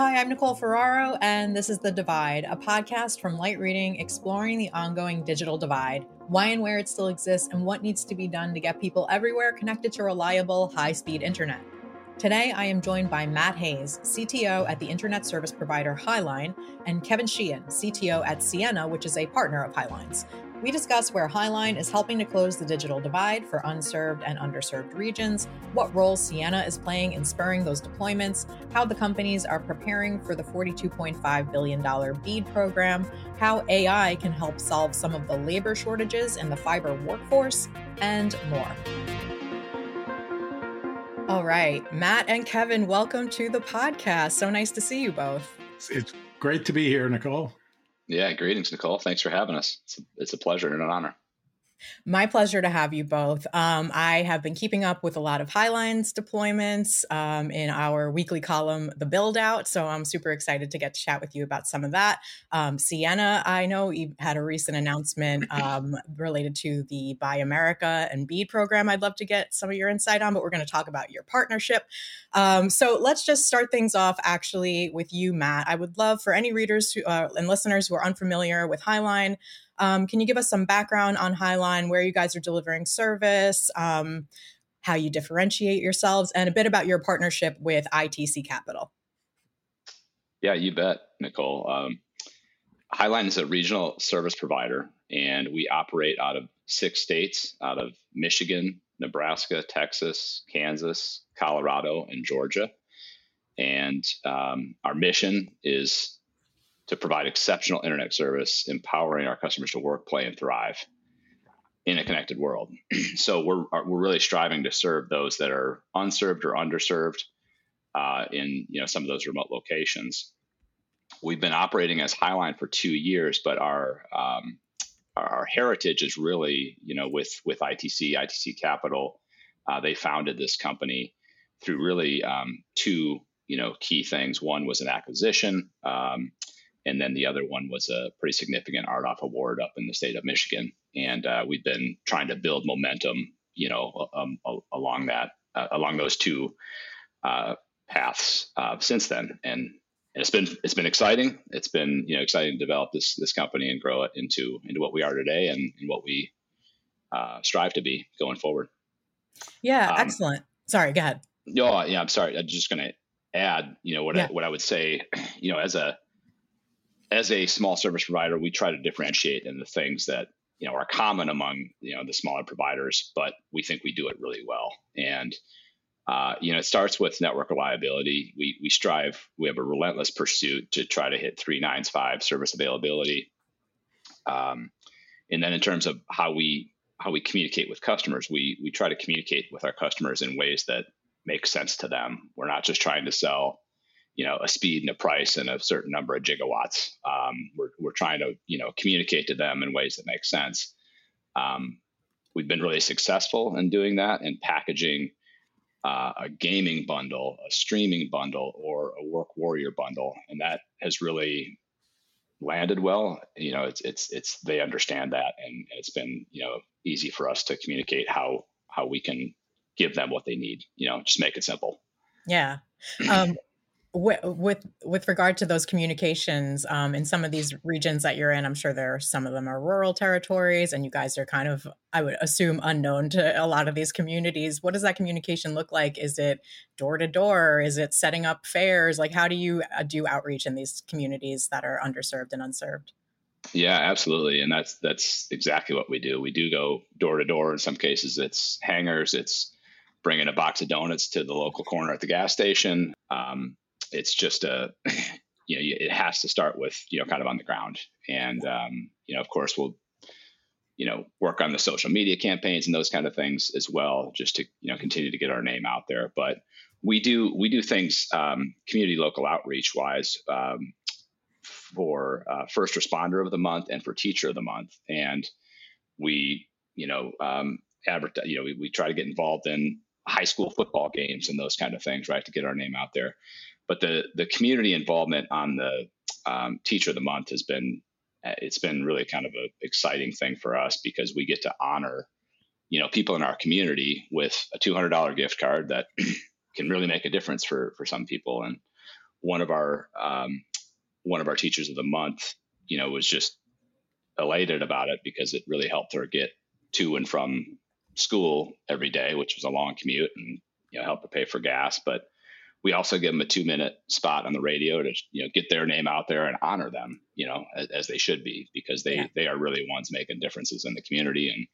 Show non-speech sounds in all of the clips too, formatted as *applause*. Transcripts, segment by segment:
Hi, I'm Nicole Ferraro, and this is The Divide, a podcast from Light Reading exploring the ongoing digital divide, why and where it still exists, and what needs to be done to get people everywhere connected to reliable, high speed internet. Today, I am joined by Matt Hayes, CTO at the internet service provider Highline, and Kevin Sheehan, CTO at Ciena, which is a partner of Highline's. We discuss where Highline is helping to close the digital divide for unserved and underserved regions, what role Ciena is playing in spurring those deployments, how the companies are preparing for the $42.5 billion BEAD program, how AI can help solve some of the labor shortages in the fiber workforce, and more. All right, Matt and Kevin, welcome to the podcast. So nice to see you both. It's great to be here, Nicole. Yeah, greetings, Nicole. Thanks for having us. It's a, it's a pleasure and an honor. My pleasure to have you both. Um, I have been keeping up with a lot of Highlines deployments um, in our weekly column, The Build Out. So I'm super excited to get to chat with you about some of that. Um, Ciena, I know you had a recent announcement um, related to the Buy America and BEAD program. I'd love to get some of your insight on, but we're going to talk about your partnership. Um, so let's just start things off actually with you, Matt. I would love for any readers who, uh, and listeners who are unfamiliar with Highline. Um, can you give us some background on Highline, where you guys are delivering service, um, how you differentiate yourselves, and a bit about your partnership with ITC Capital? Yeah, you bet, Nicole. Um, Highline is a regional service provider, and we operate out of six states out of Michigan, Nebraska, Texas, Kansas, Colorado, and Georgia. And um, our mission is to provide exceptional internet service, empowering our customers to work, play, and thrive in a connected world. *clears throat* so we're we're really striving to serve those that are unserved or underserved uh, in you know some of those remote locations. We've been operating as Highline for two years, but our um, our heritage is really you know with with ITC, ITC Capital. Uh, they founded this company through really um, two you know key things. One was an acquisition. Um, and then the other one was a pretty significant RDOF award up in the state of Michigan. And uh, we've been trying to build momentum, you know, um, along that, uh, along those two uh, paths uh, since then. And it's been it's been exciting. It's been you know exciting to develop this this company and grow it into into what we are today and, and what we uh, strive to be going forward. Yeah, um, excellent. Sorry, go ahead. No, yeah, I'm sorry. I'm just going to add, you know, what yeah. I, what I would say, *clears throat* you know, as a as a small service provider, we try to differentiate in the things that you know are common among you know the smaller providers, but we think we do it really well. And uh, you know, it starts with network reliability. We we strive. We have a relentless pursuit to try to hit three nines five service availability. Um, and then in terms of how we how we communicate with customers, we we try to communicate with our customers in ways that make sense to them. We're not just trying to sell you know a speed and a price and a certain number of gigawatts. Um, we're we're trying to you know communicate to them in ways that make sense. Um, we've been really successful in doing that and packaging uh, a gaming bundle, a streaming bundle, or a work warrior bundle, and that has really landed well. You know, it's it's it's they understand that, and it's been you know easy for us to communicate how how we can give them what they need. You know, just make it simple. Yeah. Um, with with regard to those communications um, in some of these regions that you're in i'm sure there are some of them are rural territories and you guys are kind of i would assume unknown to a lot of these communities. What does that communication look like? Is it door to door? Is it setting up fairs? Like how do you uh, do outreach in these communities that are underserved and unserved? Yeah absolutely and that's that's exactly what we do. We do go door to door. In some cases it's hangers it's bringing a box of donuts to the local corner at the gas station. Um, it's just a *laughs* you know it has to start with you know kind of on the ground. And um, you know of course we'll you know work on the social media campaigns and those kind of things as well just to you know continue to get our name out there. But we do we do things um, community local outreach wise um, for uh, first responder of the month and for teacher of the month. And we you know um, advertise you know we, we try to get involved in high school football games and those kind of things right to get our name out there but the the community involvement on the um, teacher of the month has been it's been really kind of an exciting thing for us because we get to honor you know people in our community with a $200 gift card that *clears throat* can really make a difference for for some people and one of our um, one of our teachers of the month, you know, was just elated about it because it really helped her get to and from school every day, which was a long commute and you know helped her pay for gas. But we also give them a two minute spot on the radio to you know get their name out there and honor them, you know, as, as they should be because they yeah. they are really ones making differences in the community and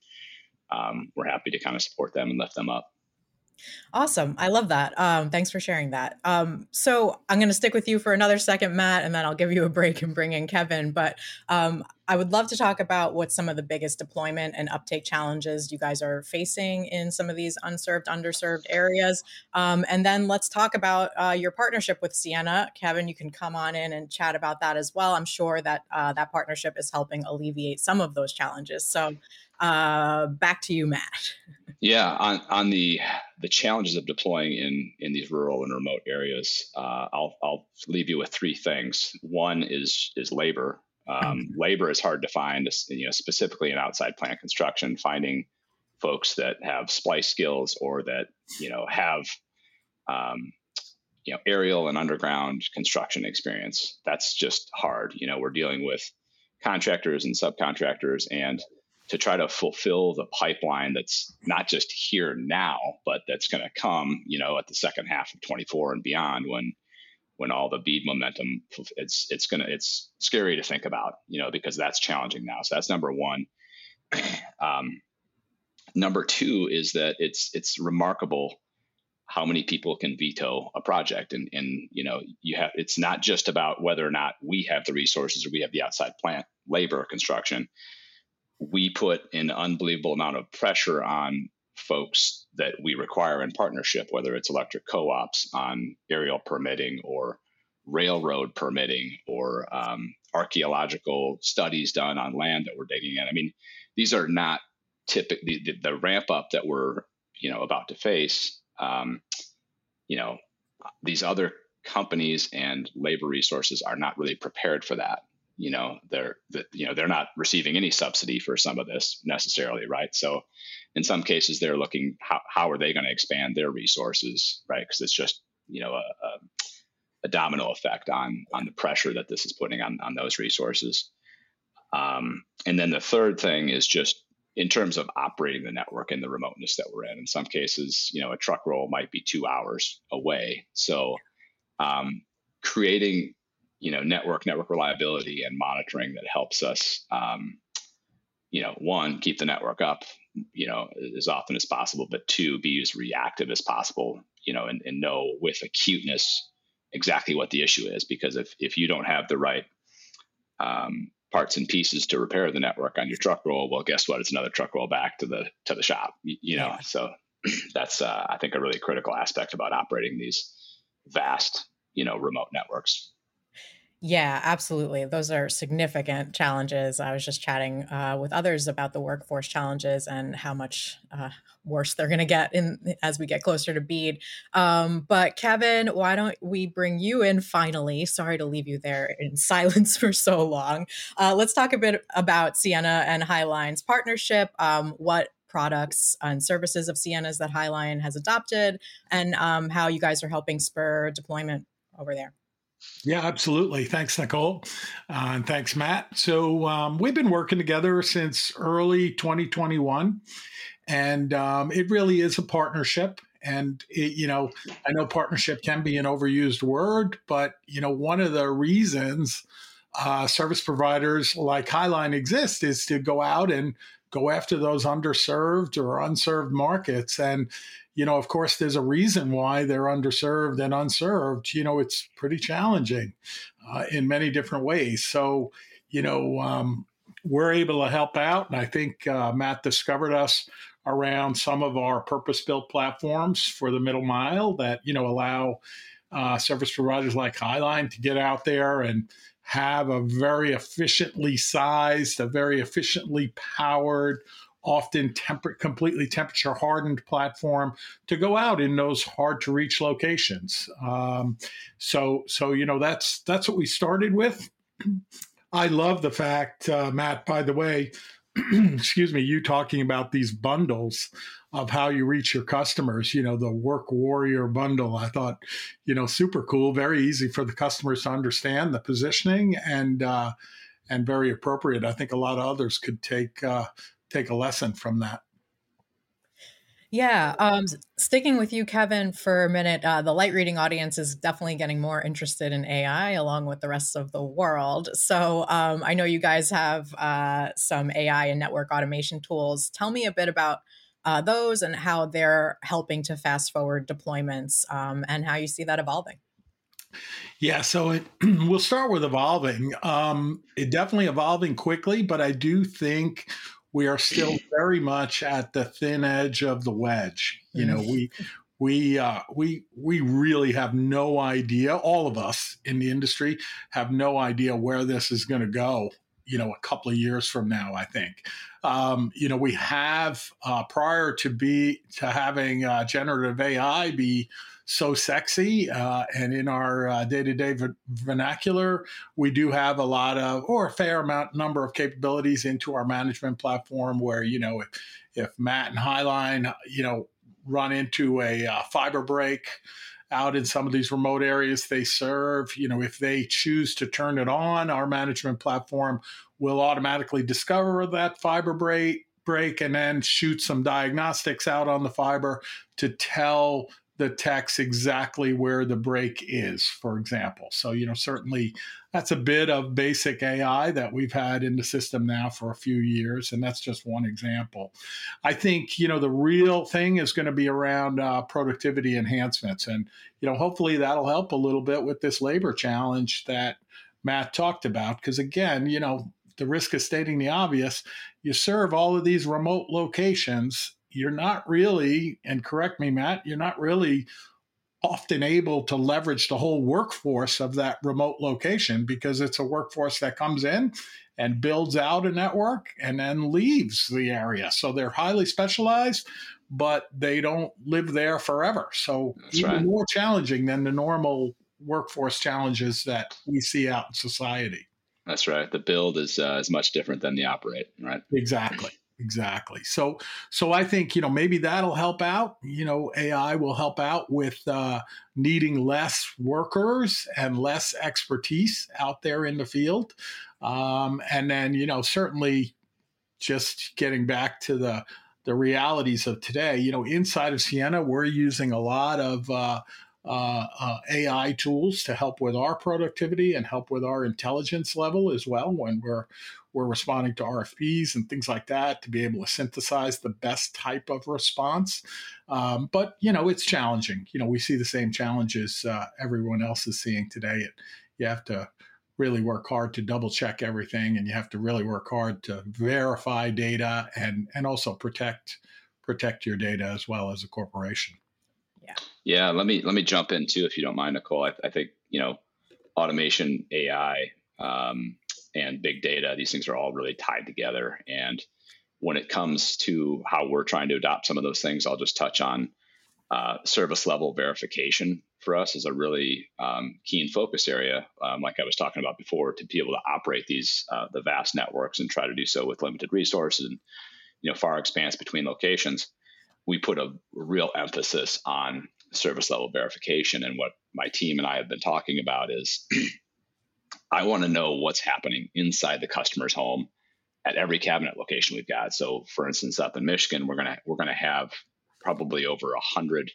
um, we're happy to kind of support them and lift them up. Awesome. I love that. Um, thanks for sharing that. Um, so I'm going to stick with you for another second, Matt, and then I'll give you a break and bring in Kevin. But um, I would love to talk about what some of the biggest deployment and uptake challenges you guys are facing in some of these unserved, underserved areas. Um, and then let's talk about uh, your partnership with Ciena. Kevin, you can come on in and chat about that as well. I'm sure that uh, that partnership is helping alleviate some of those challenges. So uh, back to you, Matt. Yeah, on on the the challenges of deploying in in these rural and remote areas, uh, I'll I'll leave you with three things. One is is labor. Um, mm-hmm. labor is hard to find, you know, specifically in outside plant construction. Finding folks that have splice skills or that you know have um, you know aerial and underground construction experience. That's just hard. You know, we're dealing with contractors and subcontractors and to try to fulfill the pipeline that's not just here now, but that's going to come, you know, at the second half of 24 and beyond when when all the BEAD momentum it's it's to it's scary to think about, you know, because that's challenging now. So that's number 1. *clears throat* Um, number 2 is that it's it's remarkable how many people can veto a project and and you know you have it's not just about whether or not we have the resources or we have the outside plant labor construction we put an unbelievable amount of pressure on folks that we require in partnership, whether it's electric co ops on aerial permitting or railroad permitting or um, archaeological studies done on land that we're digging in. I mean, these are not typical, the, the, the, ramp up that we're you know about to face. Um, you know, these other companies and labor resources are not really prepared for that you know they're you know they're not receiving any subsidy for some of this necessarily right? So in some cases they're looking how, how are they going to expand their resources right? Because it's just you know a, a, a, domino effect on on the pressure that this is putting on on those resources. Um, and then the third thing is just in terms of operating the network and the remoteness that we're in. In some cases you know a truck roll might be two hours away. So um, creating you know network network reliability and monitoring that helps us um, you know one keep the network up you know as often as possible but two be as reactive as possible you know and, and know with acuteness exactly what the issue is because if if you don't have the right um, parts and pieces to repair the network on your truck roll well guess what? It's another truck roll back to the to the shop you, you know? Yeah. so *clears throat* that's uh, i think a really critical aspect about operating these vast you know remote networks yeah, absolutely. Those are significant challenges. I was just chatting uh, with others about the workforce challenges and how much uh, worse they're going to get in as we get closer to BEAD. Um, but Kevin, why don't we bring you in finally? Sorry to leave you there in *laughs* silence for so long. Uh, let's talk a bit about Ciena and Highline's partnership. Um, what products and services of Ciena's that Highline has adopted, and um, how you guys are helping spur deployment over there. Yeah, absolutely. Thanks, Nicole. Uh, and thanks, Matt. So, um, we've been working together since early 2021, and um, it really is a partnership. And, it, you know, I know partnership can be an overused word, but, you know, one of the reasons uh, service providers like Highline exist is to go out and go after those underserved or unserved markets. And, you know, of course, there's a reason why they're underserved and unserved. You know, it's pretty challenging uh, in many different ways. So, you know, um, we're able to help out. And I think uh, Matt discovered us around some of our purpose built platforms for the middle mile that, you know, allow uh, service providers like Highline to get out there and have a very efficiently sized, a very efficiently powered, often temper- completely temperature hardened platform to go out in those hard to reach locations. Um, so, so you know that's that's what we started with. I love the fact, uh, Matt. By the way, *clears throat* excuse me, you talking about these bundles. Of how you reach your customers. You know, the Work Warrior bundle, I thought, you know, super cool, very easy for the customers to understand the positioning and, uh, and very appropriate. I think a lot of others could take, uh, take a lesson from that. Yeah. Um, sticking with you, Kevin, for a minute, uh, the light reading audience is definitely getting more interested in AI along with the rest of the world. So um, I know you guys have uh, some AI and network automation tools. Tell me a bit about uh, those and how they're helping to fast forward deployments um, and how you see that evolving. Yeah, so it, *clears throat* we'll start with evolving. Um, it definitely evolving quickly, but I do think we are still *clears throat* very much at the thin edge of the wedge. You know, we *laughs* we uh, we we really have no idea. All of us in the industry have no idea where this is going to go. You know, a couple of years from now, I think. Um, you know, we have uh, prior to be to having uh, generative AI be so sexy. Uh, and in our day to day vernacular, we do have a lot of, or a fair amount number of capabilities into our management platform where, you know, if, if Matt and Highline, you know, run into a uh, fiber break, out in some of these remote areas they serve. You know, if they choose to turn it on, our management platform will automatically discover that fiber break, break and then shoot some diagnostics out on the fiber to tell the techs exactly where the break is, for example. So, you know, certainly that's a bit of basic AI that we've had in the system now for a few years. And that's just one example. I think, you know, the real thing is going to be around uh, productivity enhancements. And, you know, hopefully that'll help a little bit with this labor challenge that Matt talked about. Because again, you know, the risk of stating the obvious, you serve all of these remote locations you're not really, and correct me, Matt, you're not really often able to leverage the whole workforce of that remote location because it's a workforce that comes in and builds out a network and then leaves the area. So they're highly specialized, but they don't live there forever. So That's even right. more challenging than the normal workforce challenges that we see out in society. That's right. The build is uh, is much different than the operate, right? Exactly. Exactly. So, so I think you know maybe that'll help out. You know, AI will help out with uh, needing less workers and less expertise out there in the field, um, and then you know certainly just getting back to the the realities of today. You know, inside of Ciena, we're using a lot of uh, uh, uh, AI tools to help with our productivity and help with our intelligence level as well when we're we're responding to RFPs and things like that to be able to synthesize the best type of response. Um, but you know, it's challenging. You know, we see the same challenges uh, everyone else is seeing today. It, you have to really work hard to double check everything, and you have to really work hard to verify data and and also protect protect your data as well as a corporation. Yeah. Let me let me jump in too, if you don't mind, Nicole. I, I think you know, automation, AI. Um, and big data. These things are all really tied together. And when it comes to how we're trying to adopt some of those things, I'll just touch on uh, service level verification for us is a really um, keen focus area, um, like I was talking about before, to be able to operate these uh, the vast networks and try to do so with limited resources and you know far expanse between locations. We put a real emphasis on service level verification, and what my team and I have been talking about is *clears throat* I want to know what's happening inside the customer's home at every cabinet location we've got. So, for instance, up in Michigan, we're gonna we're gonna have probably over a hundred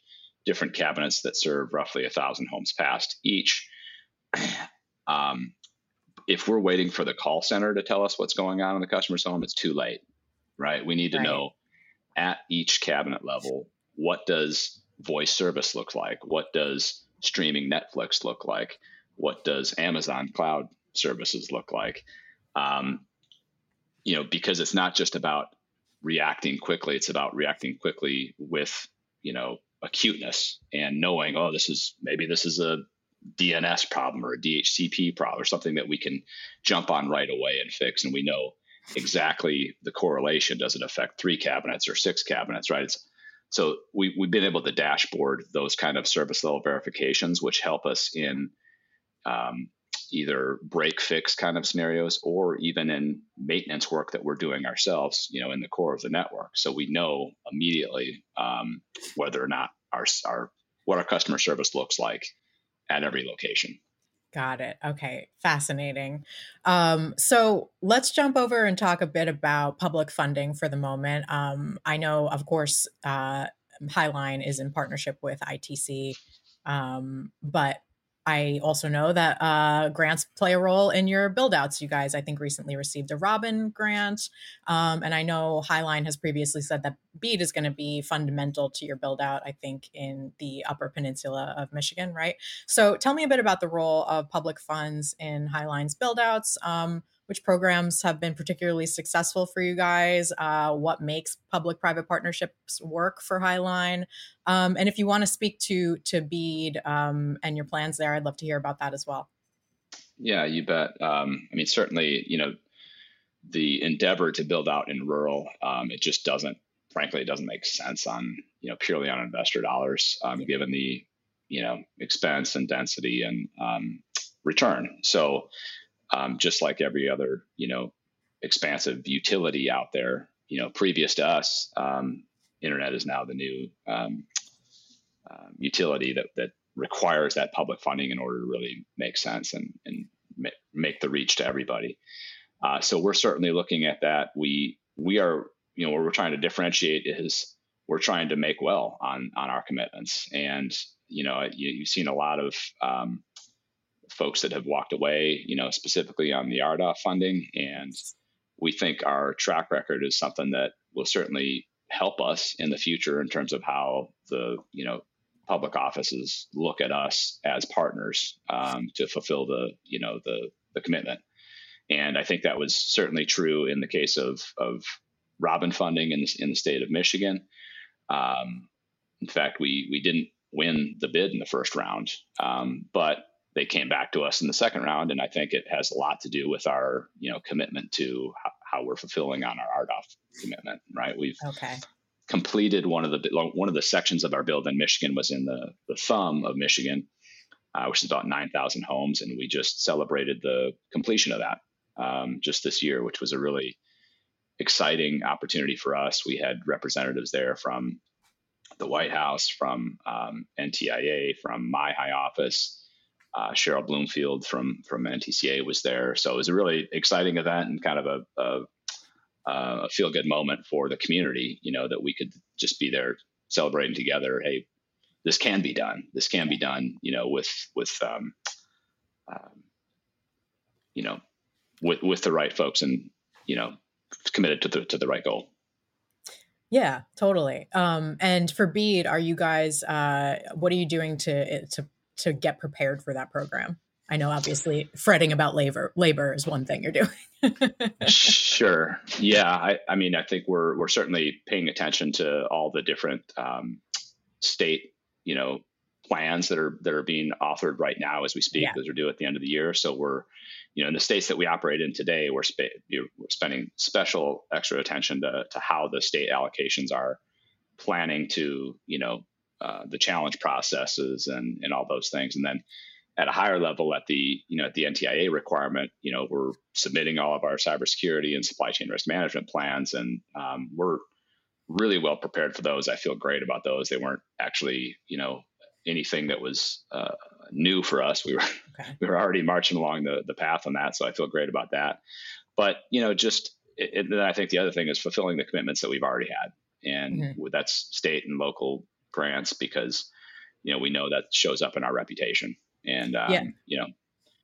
different cabinets that serve roughly a thousand homes passed each. *clears throat* Um, if we're waiting for the call center to tell us what's going on in the customer's home, it's too late, right? We need to right. know at each cabinet level what does voice service look like, what does streaming Netflix look like, what does Amazon cloud services look like? Um, you know, because it's not just about reacting quickly; it's about reacting quickly with you know acuteness and knowing, oh, this is maybe this is a DNS problem or a DHCP problem or something that we can jump on right away and fix, and we know exactly the correlation. Does it affect three cabinets or six cabinets? Right? It's, so we, we've been able to dashboard those kind of service level verifications, which help us in um, either break fix kind of scenarios or even in maintenance work that we're doing ourselves, you know, in the core of the network. So we know immediately um, whether or not our, our what our customer service looks like at every location. Got it. Okay. Fascinating. Um, so let's jump over and talk a bit about public funding for the moment. Um, I know, of course, uh, Highline is in partnership with ITC, um, but I also know that uh, grants play a role in your build outs. You guys, I think, recently received a ROBIN grant. Um, and I know Highline has previously said that BEAD is going to be fundamental to your build out, I think, in the Upper Peninsula of Michigan, right? So tell me a bit about the role of public funds in Highline's build outs. Um, which programs have been particularly successful for you guys, uh, what makes public-private partnerships work for Highline, um, and if you want to speak to to BEAD um, and your plans there, I'd love to hear about that as well. Yeah, you bet. Um, I mean, certainly, you know, the endeavor to build out in rural, um, it just doesn't, frankly, it doesn't make sense on you know purely on investor dollars, um, given the you know expense and density and um, return. So um, just like every other you know expansive utility out there. You know, previous to us, um, internet is now the new um, uh, utility that that requires that public funding in order to really make sense and and make the reach to everybody. Uh, so we're certainly looking at that. We we are you know what we're trying to differentiate is we're trying to make well on on our commitments and you know you, have seen a lot of um, folks that have walked away, you know, specifically on the RDOF funding. And we think our track record is something that will certainly help us in the future in terms of how the, you know, public offices look at us as partners um, to fulfill the, you know, the, the commitment. And I think that was certainly true in the case of, of ROBIN funding in the, in the state of Michigan. Um, in fact, we, we didn't win the bid in the first round, um, but they came back to us in the second round, and I think it has a lot to do with our you know commitment to how, how we're fulfilling on our RDOF commitment. Right, we've okay. completed one of the one of the sections of our build in Michigan was in the the thumb of Michigan, uh, which is about nine thousand homes, and we just celebrated the completion of that um, just this year, which was a really exciting opportunity for us. We had representatives there from the White House, from um, NTIA, from MIHI office uh, Shirley Bloomfield from from NTCA was there, so it was a really exciting event and kind of a, a, a feel good moment for the community. You know that we could just be there celebrating together. Hey, this can be done. This can be done. You know, with with um, um, you know, with with the right folks and you know, committed to the to the right goal. Yeah, totally. Um, and for BEAD, are you guys? Uh, what are you doing to to to get prepared for that program? I know obviously fretting about labor labor is one thing you're doing. *laughs* sure. Yeah. I, I mean, I think we're we're certainly paying attention to all the different um, state, you know, plans that are that are being authored right now as we speak. Yeah. Those are due at the end of the year. So we're, you know, in the states that we operate in today, we're, sp- we're spending special extra attention to to how the state allocations are planning to, you know, uh, the challenge processes and and all those things. And then at a higher level at the you know at the NTIA requirement you know we're submitting all of our cybersecurity and supply chain risk management plans. And um, we're really well prepared for those. I feel great about those. They weren't actually you know anything that was uh, new for us. We were okay. *laughs* we were already marching along the the path on that. So I feel great about that. But you know just it, it, I think the other thing is fulfilling the commitments that we've already had. And mm-hmm. that's state and local grants because you know we know that shows up in our reputation and um, yeah. you know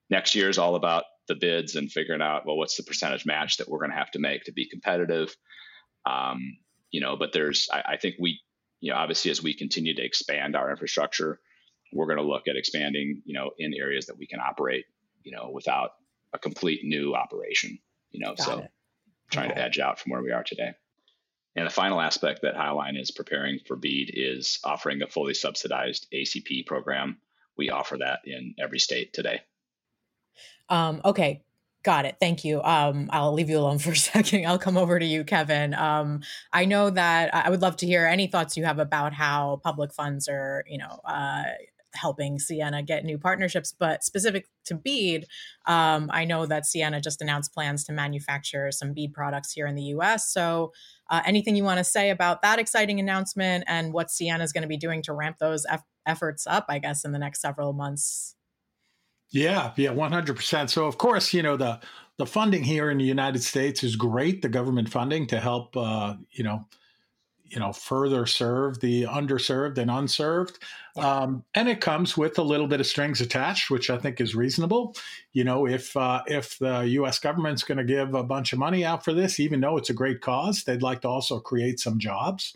next year is all about the bids and figuring out well what's the percentage match that we're going to have to make to be competitive um, you know but there's I, I, think we you know obviously as we continue to expand our infrastructure we're going to look at expanding you know in areas that we can operate you know without a complete new operation you know Got so it. trying to edge out from where we are today and the final aspect that Highline is preparing for BEAD is offering a fully subsidized ACP program. We offer that in every state today. Um, okay, Got it. Thank you. Um, I'll leave you alone *laughs* for a second. I'll come over to you, Kevin. Um, I know that I would love to hear any thoughts you have about how public funds are, you know, uh, helping Ciena get new partnerships. But specific to BEAD, um, I know that Ciena just announced plans to manufacture some BEAD products here in the U.S. So, uh, anything you want to say about that exciting announcement and what Ciena is going to be doing to ramp those eff- efforts up? I guess in the next several months. Yeah, yeah, one hundred percent. So, of course, you know the the funding here in the United States is great. The government funding to help, uh, you know, you know, further serve the underserved and unserved, um, and it comes with a little bit of strings attached, which I think is reasonable. You know, if uh, if the U.S. government's going to give a bunch of money out for this, even though it's a great cause, they'd like to also create some jobs,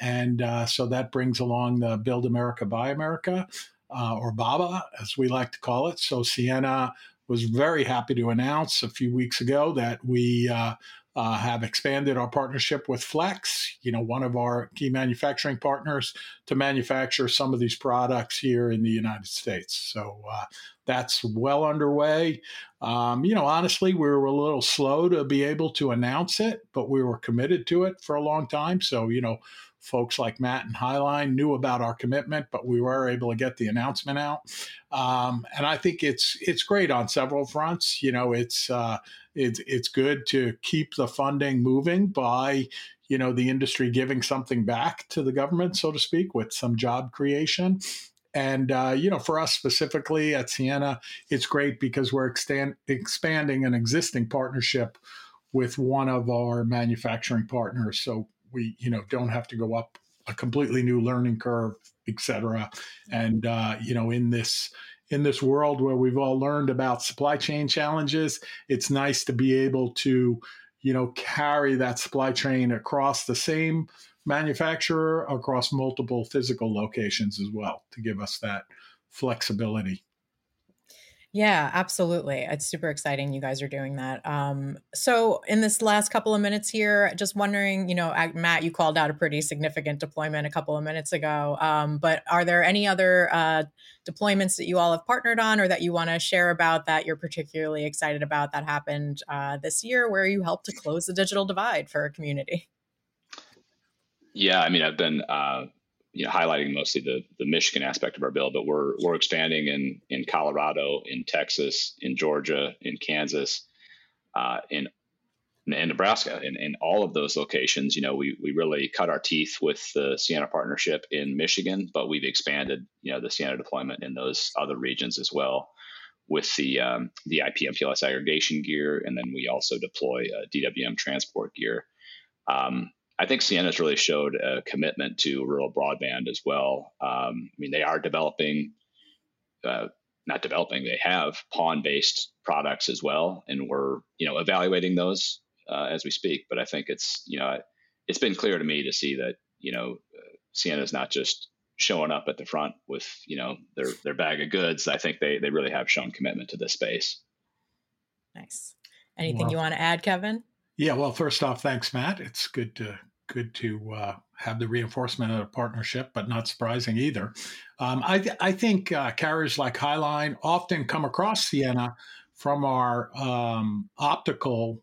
and uh, so that brings along the Build America, Buy America uh, or BABA, as we like to call it. So Ciena was very happy to announce a few weeks ago that we uh, have expanded our partnership with Flex, you know, one of our key manufacturing partners, to manufacture some of these products here in the United States. So uh, that's well underway. Um, you know, honestly, we were a little slow to be able to announce it, but we were committed to it for a long time. So, you know, folks like Matt and Highline knew about our commitment, but we were able to get the announcement out. Um, and I think it's it's great on several fronts. You know, it's uh, it's it's good to keep the funding moving by you know the industry giving something back to the government, so to speak, with some job creation. And uh, you know, for us specifically at Ciena, it's great because we're extend, expanding an existing partnership with one of our manufacturing partners. So we you know don't have to go up a completely new learning curve, et cetera. And uh, you know, in this in this world where we've all learned about supply chain challenges, it's nice to be able to you know carry that supply chain across the same manufacturer across multiple physical locations as well to give us that flexibility. Yeah, absolutely. It's super exciting you guys are doing that. Um, so, in this last couple of minutes here, just wondering, you know, Matt, you called out a pretty significant deployment a couple of minutes ago. Um, but are there any other uh, deployments that you all have partnered on or that you want to share about that you're particularly excited about that happened uh, this year where you helped to close the digital divide for a community? Yeah, I mean, I've been uh, you know, highlighting mostly the the Michigan aspect of our bill, but we're we're expanding in in Colorado, in Texas, in Georgia, in Kansas, uh, in in Nebraska, in, in all of those locations, you know, we we really cut our teeth with the Ciena partnership in Michigan, but we've expanded, you know, the Ciena deployment in those other regions as well, with the um, the IP MPLS aggregation gear, and then we also deploy uh, DWM transport gear. Um, I think Ciena's really showed a commitment to rural broadband as well. Um, I mean, they are developing, uh, not developing, they have PON-based products as well, and we're you know evaluating those uh, as we speak. But I think it's you know it's been clear to me to see that you know uh, Ciena is not just showing up at the front with you know their their bag of goods. I think they they really have shown commitment to this space. Nice. Anything well, you want to add, Kevin? Yeah, well, first off, thanks, Matt. It's good to good to uh, have the reinforcement of a partnership, but not surprising either. Um, I, th- I, think uh, carriers like Highline often come across Ciena from our um, optical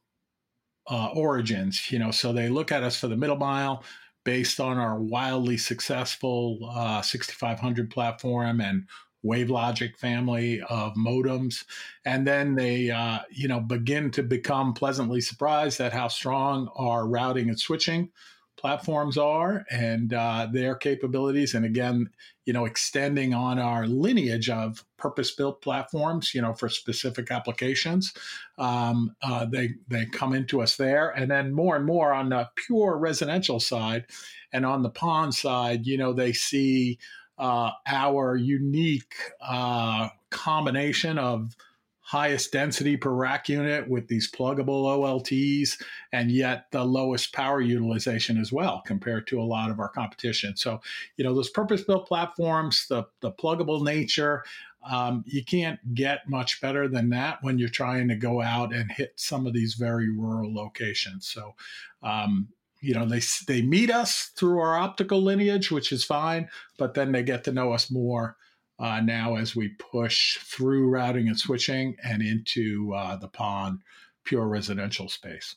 uh, origins. You know, so they look at us for the middle mile based on our wildly successful uh, 6500 platform and WaveLogic family of modems, and then they, uh, you know, begin to become pleasantly surprised at how strong our routing and switching platforms are and uh, their capabilities and again you know extending on our lineage of purpose built platforms you know for specific applications um, uh, they they come into us there. And then more and more on the pure residential side and on the PON side you know they see uh, our unique uh, combination of highest density per rack unit with these pluggable OLTs, and yet the lowest power utilization as well compared to a lot of our competition. So, you know, those purpose built platforms, the, the pluggable nature, um, you can't get much better than that when you're trying to go out and hit some of these very rural locations. So, um, you know, they they meet us through our optical lineage, which is fine, but then they get to know us more uh, now as we push through routing and switching and into uh, the PON pure residential space.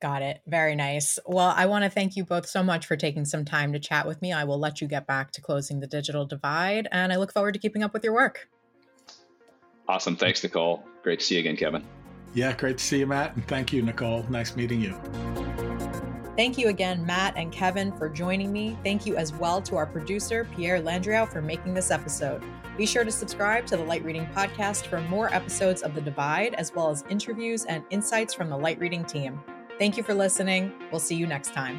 Got it. Very nice. Well, I want to thank you both so much for taking some time to chat with me. I will let you get back to closing the digital divide, and I look forward to keeping up with your work. Awesome. Thanks, Nicole. Great to see you again, Kevin. Yeah, great to see you, Matt. And thank you, Nicole. Nice meeting you. Thank you again, Matt and Kevin, for joining me. Thank you as well to our producer, Pierre Landriau, for making this episode. Be sure to subscribe to the Light Reading Podcast for more episodes of The Divide, as well as interviews and insights from the Light Reading team. Thank you for listening. We'll see you next time.